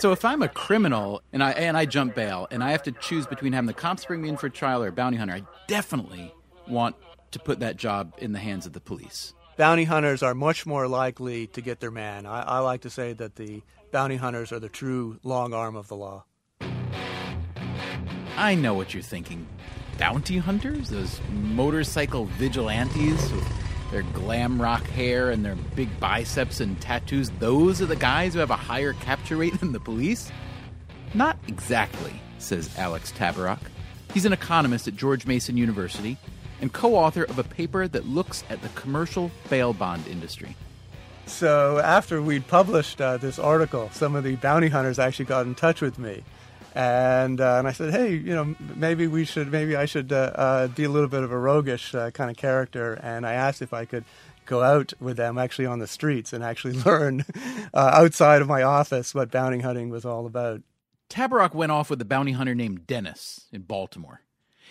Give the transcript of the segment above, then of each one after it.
So if I'm a criminal and I and I jump bail and I have to choose between having the cops bring me in for trial or a bounty hunter, I definitely want to put that job in the hands of the police. Bounty hunters are much more likely to get their man. I, I like to say that the bounty hunters are the true long arm of the law. I know what you're thinking. Bounty hunters? Those motorcycle vigilantes their glam rock hair and their big biceps and tattoos, those are the guys who have a higher capture rate than the police? Not exactly, says Alex Tabarrok. He's an economist at George Mason University and co author of a paper that looks at the commercial bail bond industry. So, after we'd published uh, this article, some of the bounty hunters actually got in touch with me and uh, and I said, hey, you know, maybe we should, maybe I should uh, uh, be a little bit of a roguish uh, kind of character. And I asked if I could go out with them actually on the streets and actually learn uh, outside of my office what bounty hunting was all about. Tabarrok went off with a bounty hunter named Dennis in Baltimore.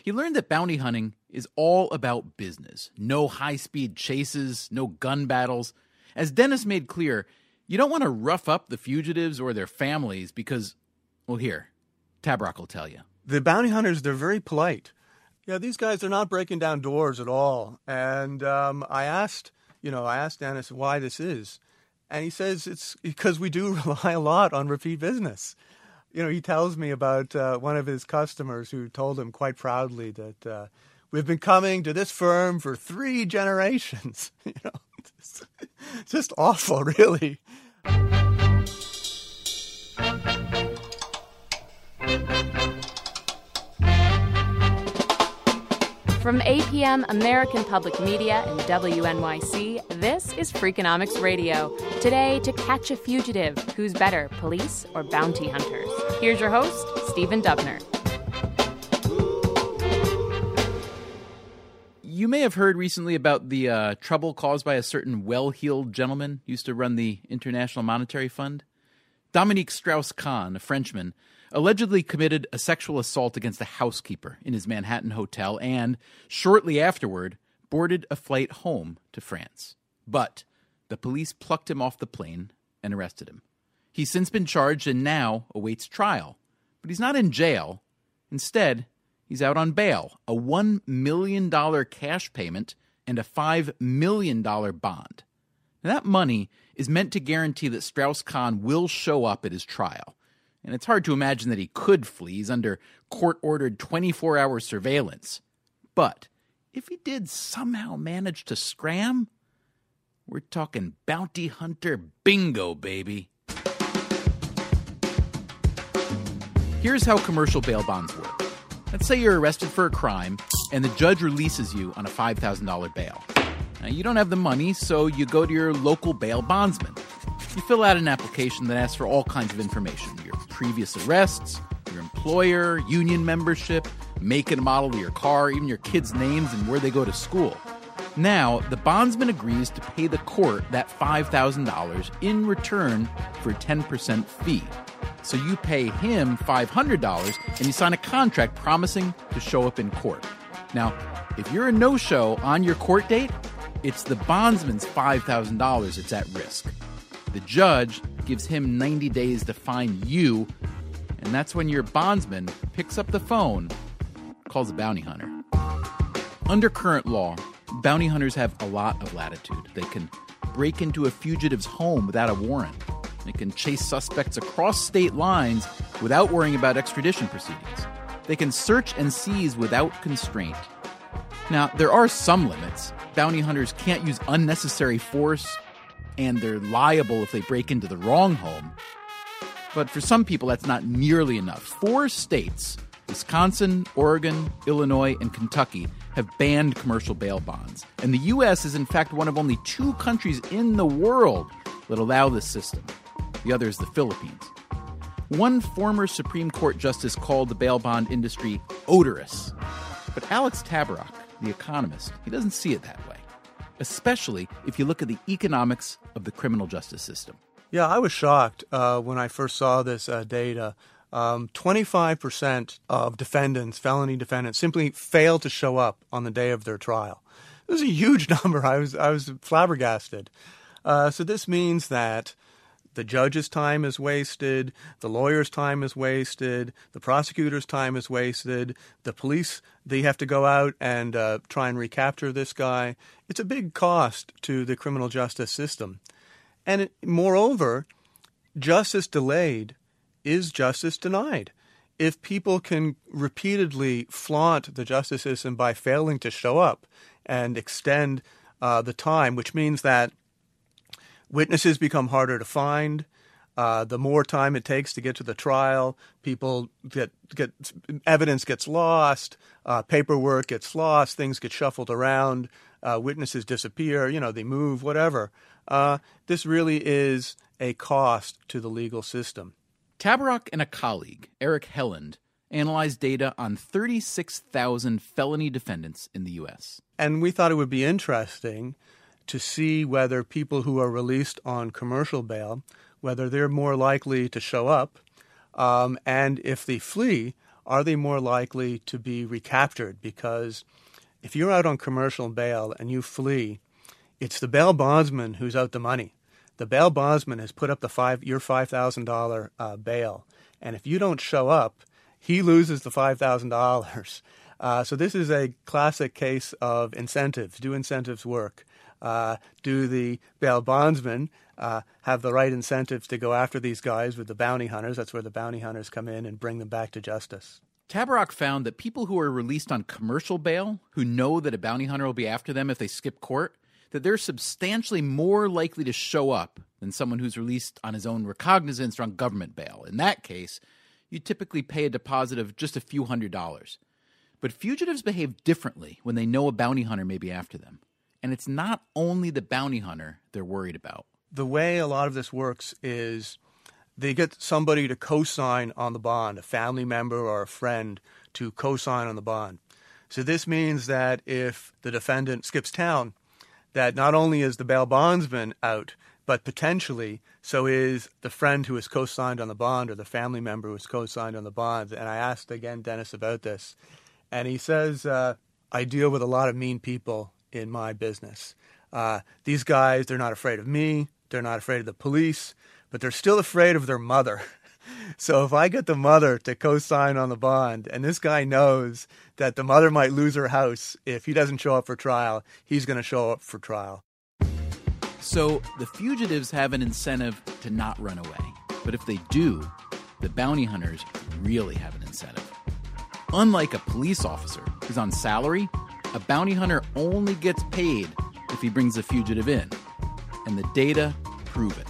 He learned that bounty hunting is all about business. No high speed chases, no gun battles. As Dennis made clear, you don't want to rough up the fugitives or their families because, well, here, Tabarrok will tell you. The bounty hunters, they're very polite. Yeah, these guys they're not breaking down doors at all. And um, I asked, you know, I asked Dennis why this is. And he says it's because we do rely a lot on repeat business. You know, he tells me about uh, one of his customers who told him quite proudly that uh, we've been coming to this firm for three generations. you know, just, just awful, really. From APM American Public Media and WNYC, this is Freakonomics Radio. Today, to catch a fugitive, who's better, police or bounty hunters? Here's your host, Stephen Dubner. You may have heard recently about the uh, trouble caused by a certain well heeled gentleman used to run the International Monetary Fund. Dominique Strauss Kahn, a Frenchman, allegedly committed a sexual assault against a housekeeper in his Manhattan hotel and, shortly afterward, boarded a flight home to France. But the police plucked him off the plane and arrested him. He's since been charged and now awaits trial. But he's not in jail. Instead, he's out on bail, a $1 million cash payment, and a $5 million bond. Now, that money is meant to guarantee that Strauss Kahn will show up at his trial and it's hard to imagine that he could flee. He's under court ordered 24 hour surveillance. But if he did somehow manage to scram, we're talking bounty hunter bingo, baby. Here's how commercial bail bonds work. Let's say you're arrested for a crime and the judge releases you on a $5,000 bail. Now, you don't have the money, so you go to your local bail bondsman. You fill out an application that asks for all kinds of information your previous arrests, your employer, union membership, make and model of your car, even your kids' names and where they go to school. Now, the bondsman agrees to pay the court that $5,000 in return for a 10% fee. So you pay him $500 and you sign a contract promising to show up in court. Now, if you're a no show on your court date, it's the bondsman's $5,000 that's at risk. The judge gives him 90 days to find you, and that's when your bondsman picks up the phone, calls a bounty hunter. Under current law, bounty hunters have a lot of latitude. They can break into a fugitive's home without a warrant. It can chase suspects across state lines without worrying about extradition proceedings. They can search and seize without constraint. Now, there are some limits. Bounty hunters can't use unnecessary force, and they're liable if they break into the wrong home. But for some people, that's not nearly enough. Four states Wisconsin, Oregon, Illinois, and Kentucky have banned commercial bail bonds. And the U.S. is, in fact, one of only two countries in the world that allow this system. The other is the Philippines. One former Supreme Court justice called the bail bond industry odorous. But Alex Tabarrok, the economist, he doesn't see it that way, especially if you look at the economics of the criminal justice system. Yeah, I was shocked uh, when I first saw this uh, data. Um, 25% of defendants, felony defendants, simply fail to show up on the day of their trial. It was a huge number. I was, I was flabbergasted. Uh, so this means that the judge's time is wasted, the lawyer's time is wasted, the prosecutor's time is wasted, the police, they have to go out and uh, try and recapture this guy. It's a big cost to the criminal justice system. And it, moreover, justice delayed is justice denied. If people can repeatedly flaunt the justice system by failing to show up and extend uh, the time, which means that witnesses become harder to find, uh, the more time it takes to get to the trial, people get get evidence gets lost, uh, paperwork gets lost, things get shuffled around, uh, witnesses disappear, you know, they move, whatever. Uh, this really is a cost to the legal system. Tabarrok and a colleague, Eric Helland, analyzed data on 36,000 felony defendants in the U.S. And we thought it would be interesting to see whether people who are released on commercial bail, whether they're more likely to show up, um, and if they flee, are they more likely to be recaptured? Because if you're out on commercial bail and you flee, it's the bail bondsman who's out the money. The bail bondsman has put up the five your five thousand uh, dollar bail, and if you don't show up, he loses the five thousand uh, dollars. So this is a classic case of incentives. Do incentives work? Uh, do the bail bondsmen uh, have the right incentives to go after these guys with the bounty hunters? That's where the bounty hunters come in and bring them back to justice. Tabarrok found that people who are released on commercial bail, who know that a bounty hunter will be after them if they skip court, that they're substantially more likely to show up than someone who's released on his own recognizance or on government bail. In that case, you typically pay a deposit of just a few hundred dollars. But fugitives behave differently when they know a bounty hunter may be after them. And it's not only the bounty hunter they're worried about. The way a lot of this works is they get somebody to co sign on the bond, a family member or a friend to co sign on the bond. So this means that if the defendant skips town, that not only is the bail bondsman out, but potentially so is the friend who has co-signed on the bond or the family member who has co-signed on the bond. And I asked again Dennis about this, and he says, uh, "I deal with a lot of mean people in my business. Uh, these guys, they're not afraid of me. They're not afraid of the police, but they're still afraid of their mother." So if I get the mother to co-sign on the bond, and this guy knows that the mother might lose her house if he doesn't show up for trial, he's going to show up for trial. So the fugitives have an incentive to not run away. But if they do, the bounty hunters really have an incentive. Unlike a police officer who's on salary, a bounty hunter only gets paid if he brings a fugitive in. And the data prove it.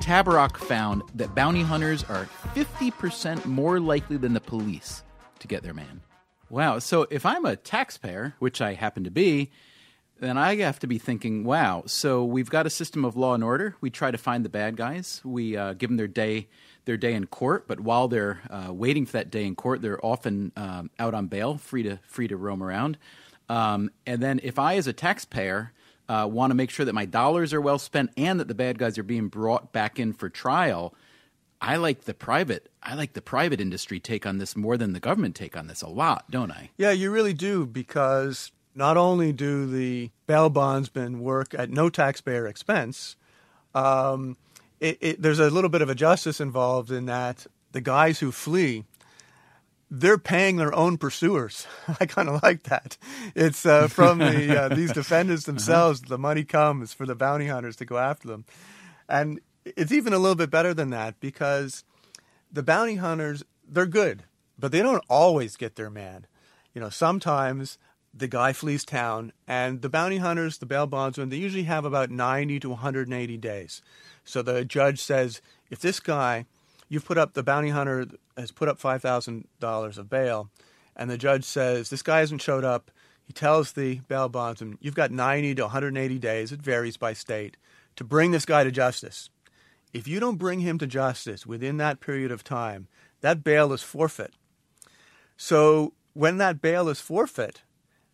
Tabarrok found that bounty hunters are 50% more likely than the police to get their man. Wow. So if I'm a taxpayer, which I happen to be, then I have to be thinking, wow, so we've got a system of law and order. We try to find the bad guys. We uh, give them their day, their day in court. But while they're uh, waiting for that day in court, they're often um, out on bail, free to free to roam around. Um, and then if I, as a taxpayer, uh, want to make sure that my dollars are well spent and that the bad guys are being brought back in for trial. I like the private. I like the private industry take on this more than the government take on this a lot, don't I? Yeah, you really do because not only do the bail bondsmen work at no taxpayer expense, um, it, it, there's a little bit of a justice involved in that the guys who flee, they're paying their own pursuers. I kind of like that. It's uh, from the uh, these defendants uh-huh. themselves. Uh-huh. The money comes for the bounty hunters to go after them, and it's even a little bit better than that because the bounty hunters they're good, but they don't always get their man. You know, sometimes the guy flees town, and the bounty hunters, the bail bondsmen, they usually have about 90 to 180 days. So the judge says, if this guy, you've put up, the bounty hunter has put up $5,000 of bail, and the judge says, this guy hasn't showed up, he tells the bail bondsman, you've got 90 to 180 days, it varies by state, to bring this guy to justice. If you don't bring him to justice within that period of time, that bail is forfeit. So when that bail is forfeit,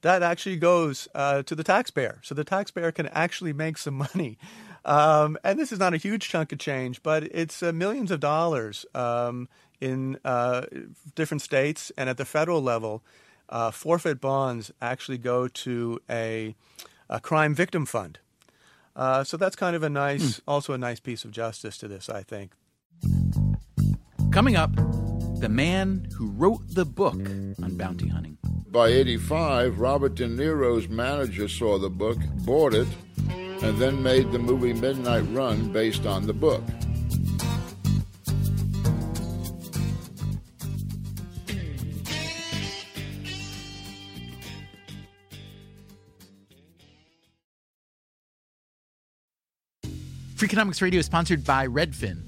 that actually goes uh, to the taxpayer. So the taxpayer can actually make some money. Um, and this is not a huge chunk of change, but it's uh, millions of dollars um, in uh, different states and at the federal level. Uh, forfeit bonds actually go to a, a crime victim fund. Uh, so that's kind of a nice, mm. also a nice piece of justice to this, I think. Coming up, the man who wrote the book on bounty hunting. By 85, Robert De Niro's manager saw the book, bought it, and then made the movie Midnight Run based on the book. Freakonomics Radio is sponsored by Redfin.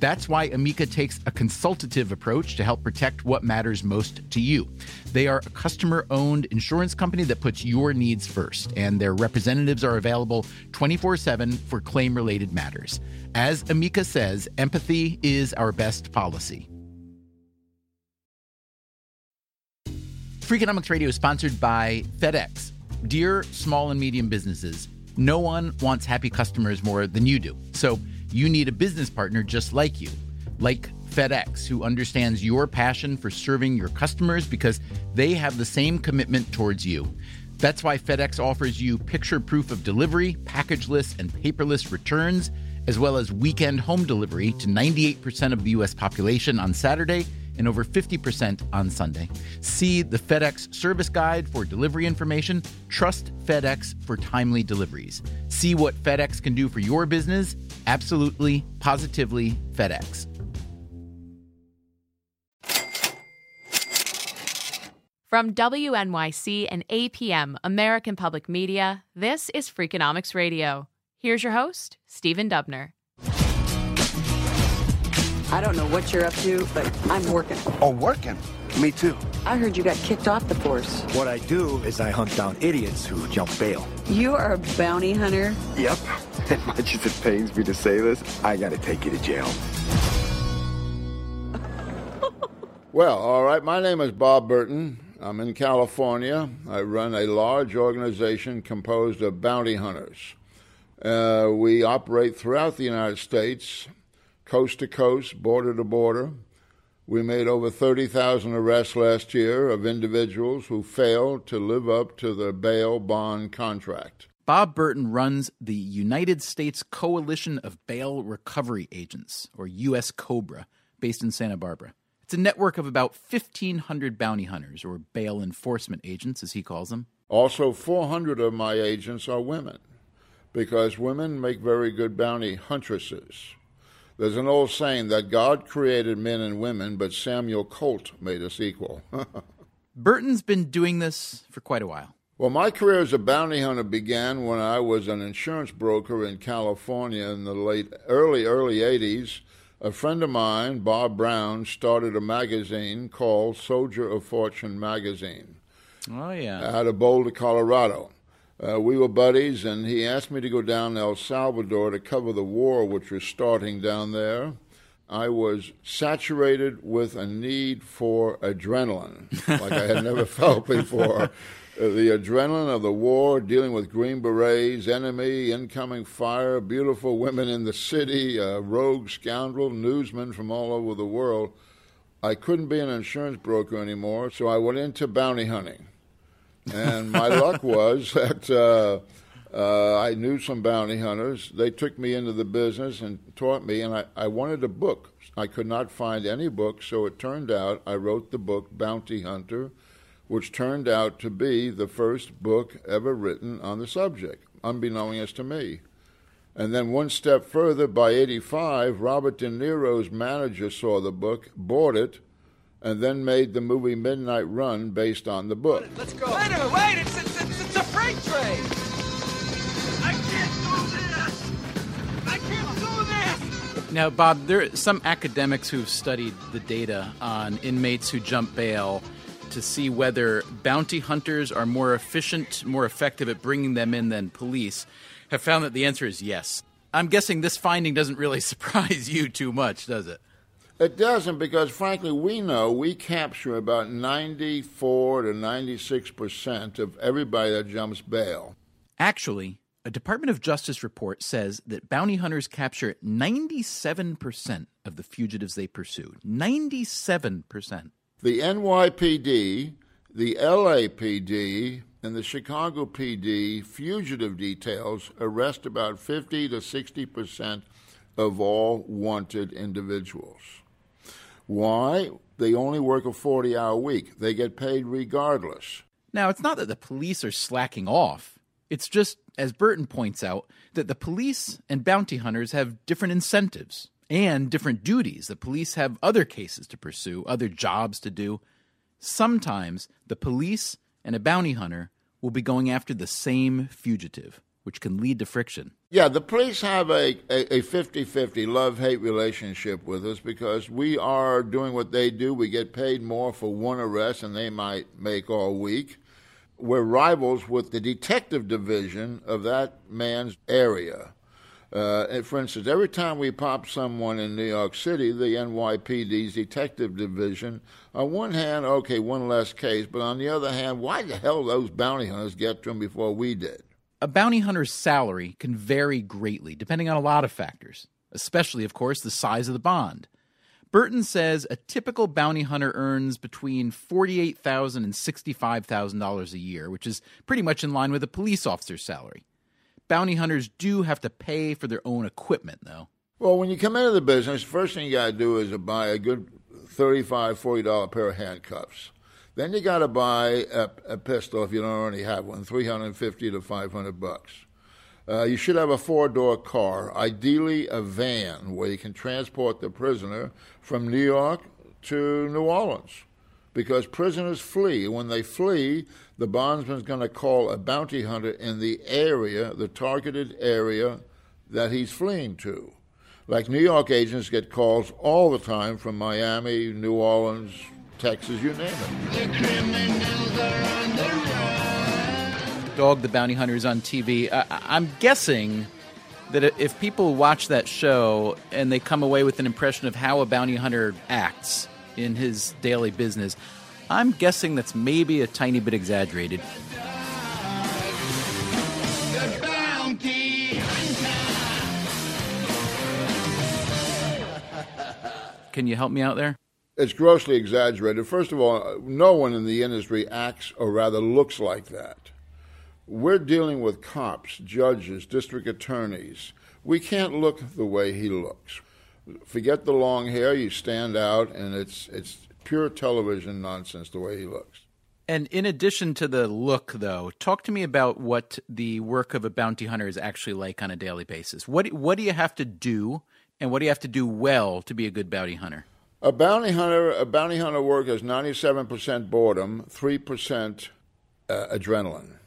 That's why Amica takes a consultative approach to help protect what matters most to you. They are a customer owned insurance company that puts your needs first, and their representatives are available 24 7 for claim related matters. As Amica says, empathy is our best policy. Freakonomics Radio is sponsored by FedEx. Dear small and medium businesses, no one wants happy customers more than you do. So, you need a business partner just like you, like FedEx, who understands your passion for serving your customers because they have the same commitment towards you. That's why FedEx offers you picture proof of delivery, packageless and paperless returns, as well as weekend home delivery to 98% of the U.S. population on Saturday and over 50% on Sunday. See the FedEx service guide for delivery information. Trust FedEx for timely deliveries. See what FedEx can do for your business Absolutely, positively FedEx. From WNYC and APM, American Public Media, this is Freakonomics Radio. Here's your host, Stephen Dubner. I don't know what you're up to, but I'm working. Oh, working? Me too. I heard you got kicked off the force. What I do is I hunt down idiots who jump bail. You are a bounty hunter? Yep. As much as it pains me to say this, I gotta take you to jail. well, all right. My name is Bob Burton. I'm in California. I run a large organization composed of bounty hunters. Uh, we operate throughout the United States, coast to coast, border to border. We made over 30,000 arrests last year of individuals who failed to live up to their bail bond contract. Bob Burton runs the United States Coalition of Bail Recovery Agents, or US COBRA, based in Santa Barbara. It's a network of about 1,500 bounty hunters, or bail enforcement agents, as he calls them. Also, 400 of my agents are women. because women make very good bounty huntresses. There's an old saying that God created men and women, but Samuel Colt made us equal. Burton's been doing this for quite a while. Well, my career as a bounty hunter began when I was an insurance broker in California in the late, early, early 80s. A friend of mine, Bob Brown, started a magazine called Soldier of Fortune magazine. Oh, yeah. Out of Boulder, Colorado. Uh, we were buddies, and he asked me to go down to El Salvador to cover the war which was starting down there. I was saturated with a need for adrenaline, like I had never felt before. Uh, the adrenaline of the war, dealing with Green Berets, enemy, incoming fire, beautiful women in the city, uh, rogue scoundrel, newsmen from all over the world. I couldn't be an insurance broker anymore, so I went into bounty hunting. And my luck was that uh, uh, I knew some bounty hunters. They took me into the business and taught me, and I, I wanted a book. I could not find any book, so it turned out I wrote the book Bounty Hunter, which turned out to be the first book ever written on the subject, unbeknownst to me. And then one step further, by 85, Robert De Niro's manager saw the book, bought it, and then made the movie Midnight Run based on the book. Let's go. Wait a minute, wait, it's, it's, it's, it's a freight train. I can't do this. I can't do this. Now, Bob, there are some academics who've studied the data on inmates who jump bail to see whether bounty hunters are more efficient, more effective at bringing them in than police, have found that the answer is yes. I'm guessing this finding doesn't really surprise you too much, does it? It doesn't because, frankly, we know we capture about 94 to 96 percent of everybody that jumps bail. Actually, a Department of Justice report says that bounty hunters capture 97% of the fugitives they pursue. 97%. The NYPD, the LAPD, and the Chicago PD fugitive details arrest about 50 to 60 percent of all wanted individuals. Why? They only work a 40 hour week. They get paid regardless. Now, it's not that the police are slacking off. It's just, as Burton points out, that the police and bounty hunters have different incentives and different duties. The police have other cases to pursue, other jobs to do. Sometimes the police and a bounty hunter will be going after the same fugitive, which can lead to friction. Yeah, the police have a, a, 50-50 love-hate relationship with us because we are doing what they do. We get paid more for one arrest than they might make all week. We're rivals with the detective division of that man's area. Uh, for instance, every time we pop someone in New York City, the NYPD's detective division, on one hand, okay, one less case, but on the other hand, why the hell those bounty hunters get to him before we did? A bounty hunter's salary can vary greatly depending on a lot of factors, especially, of course, the size of the bond. Burton says a typical bounty hunter earns between $48,000 and $65,000 a year, which is pretty much in line with a police officer's salary. Bounty hunters do have to pay for their own equipment, though. Well, when you come into the business, first thing you got to do is buy a good $35, $40 pair of handcuffs. Then you got to buy a, a, pistol if you don't already have one, 350 to 500 bucks. Uh, you should have a four door car, ideally a van, where you can transport the prisoner from New York to New Orleans. Because prisoners flee. When they flee, the bondsman's going to call a bounty hunter in the area, the targeted area that he's fleeing to. Like New York agents get calls all the time from Miami, New Orleans, Texas, you name it. Dog the Bounty Hunter is on TV. Uh, I'm guessing that if people watch that show and they come away with an impression of how a bounty hunter acts in his daily business, I'm guessing that's maybe a tiny bit exaggerated. Can you help me out there? It's grossly exaggerated. First of all, no one in the industry acts or rather looks like that. We're dealing with cops, judges, district attorneys. We can't look the way he looks. Forget the long hair, you stand out, and it's, it's pure television nonsense the way he looks. And in addition to the look, though, talk to me about what the work of a bounty hunter is actually like on a daily basis. What what do you have to do, and what do you have to do well to be a good bounty hunter? A bounty hunter, a bounty hunter work is ninety-seven percent boredom, three percent uh, adrenaline.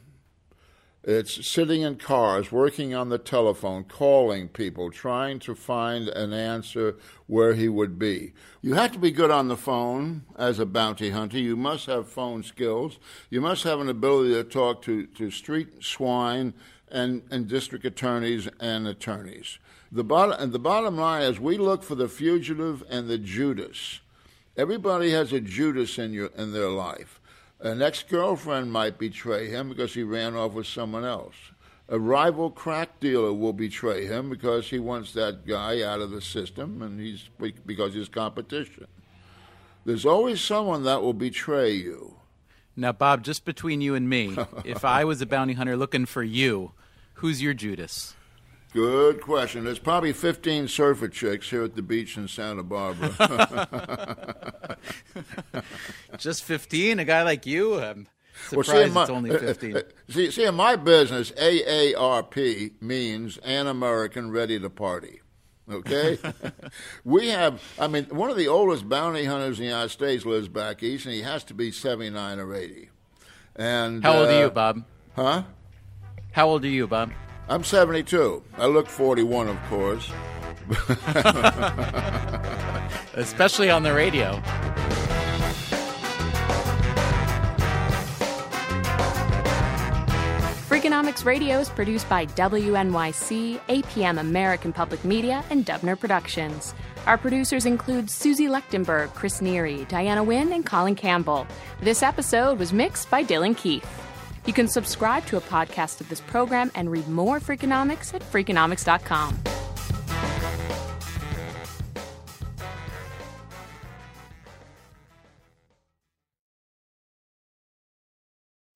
It's sitting in cars, working on the telephone, calling people, trying to find an answer where he would be. You have to be good on the phone as a bounty hunter. You must have phone skills. You must have an ability to talk to, to street swine and, and district attorneys and attorneys. The bottom, and the bottom line is we look for the fugitive and the Judas. Everybody has a Judas in, your, in their life. An ex girlfriend might betray him because he ran off with someone else. A rival crack dealer will betray him because he wants that guy out of the system and he's because he's competition. There's always someone that will betray you. Now, Bob, just between you and me, if I was a bounty hunter looking for you, who's your Judas? Good question. There's probably 15 surfer chicks here at the beach in Santa Barbara. Just 15? A guy like you? I'm surprised well, it's only uh, uh, 15. Uh, see, see, in my business, AARP means An American Ready to Party. Okay? we have, I mean, one of the oldest bounty hunters in the United States lives back east, and he has to be 79 or 80. And How old uh, are you, Bob? Huh? How old are you, Bob? I'm 72. I look 41, of course. Especially on the radio. Freakonomics Radio is produced by WNYC, APM American Public Media, and Dubner Productions. Our producers include Susie Lechtenberg, Chris Neary, Diana Huynh, and Colin Campbell. This episode was mixed by Dylan Keefe. You can subscribe to a podcast of this program and read more Freakonomics at Freakonomics.com.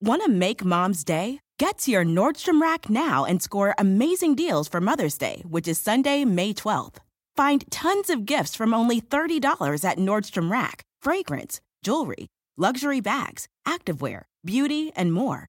Want to make mom's day? Get to your Nordstrom Rack now and score amazing deals for Mother's Day, which is Sunday, May 12th. Find tons of gifts from only $30 at Nordstrom Rack fragrance, jewelry, luxury bags, activewear, beauty, and more.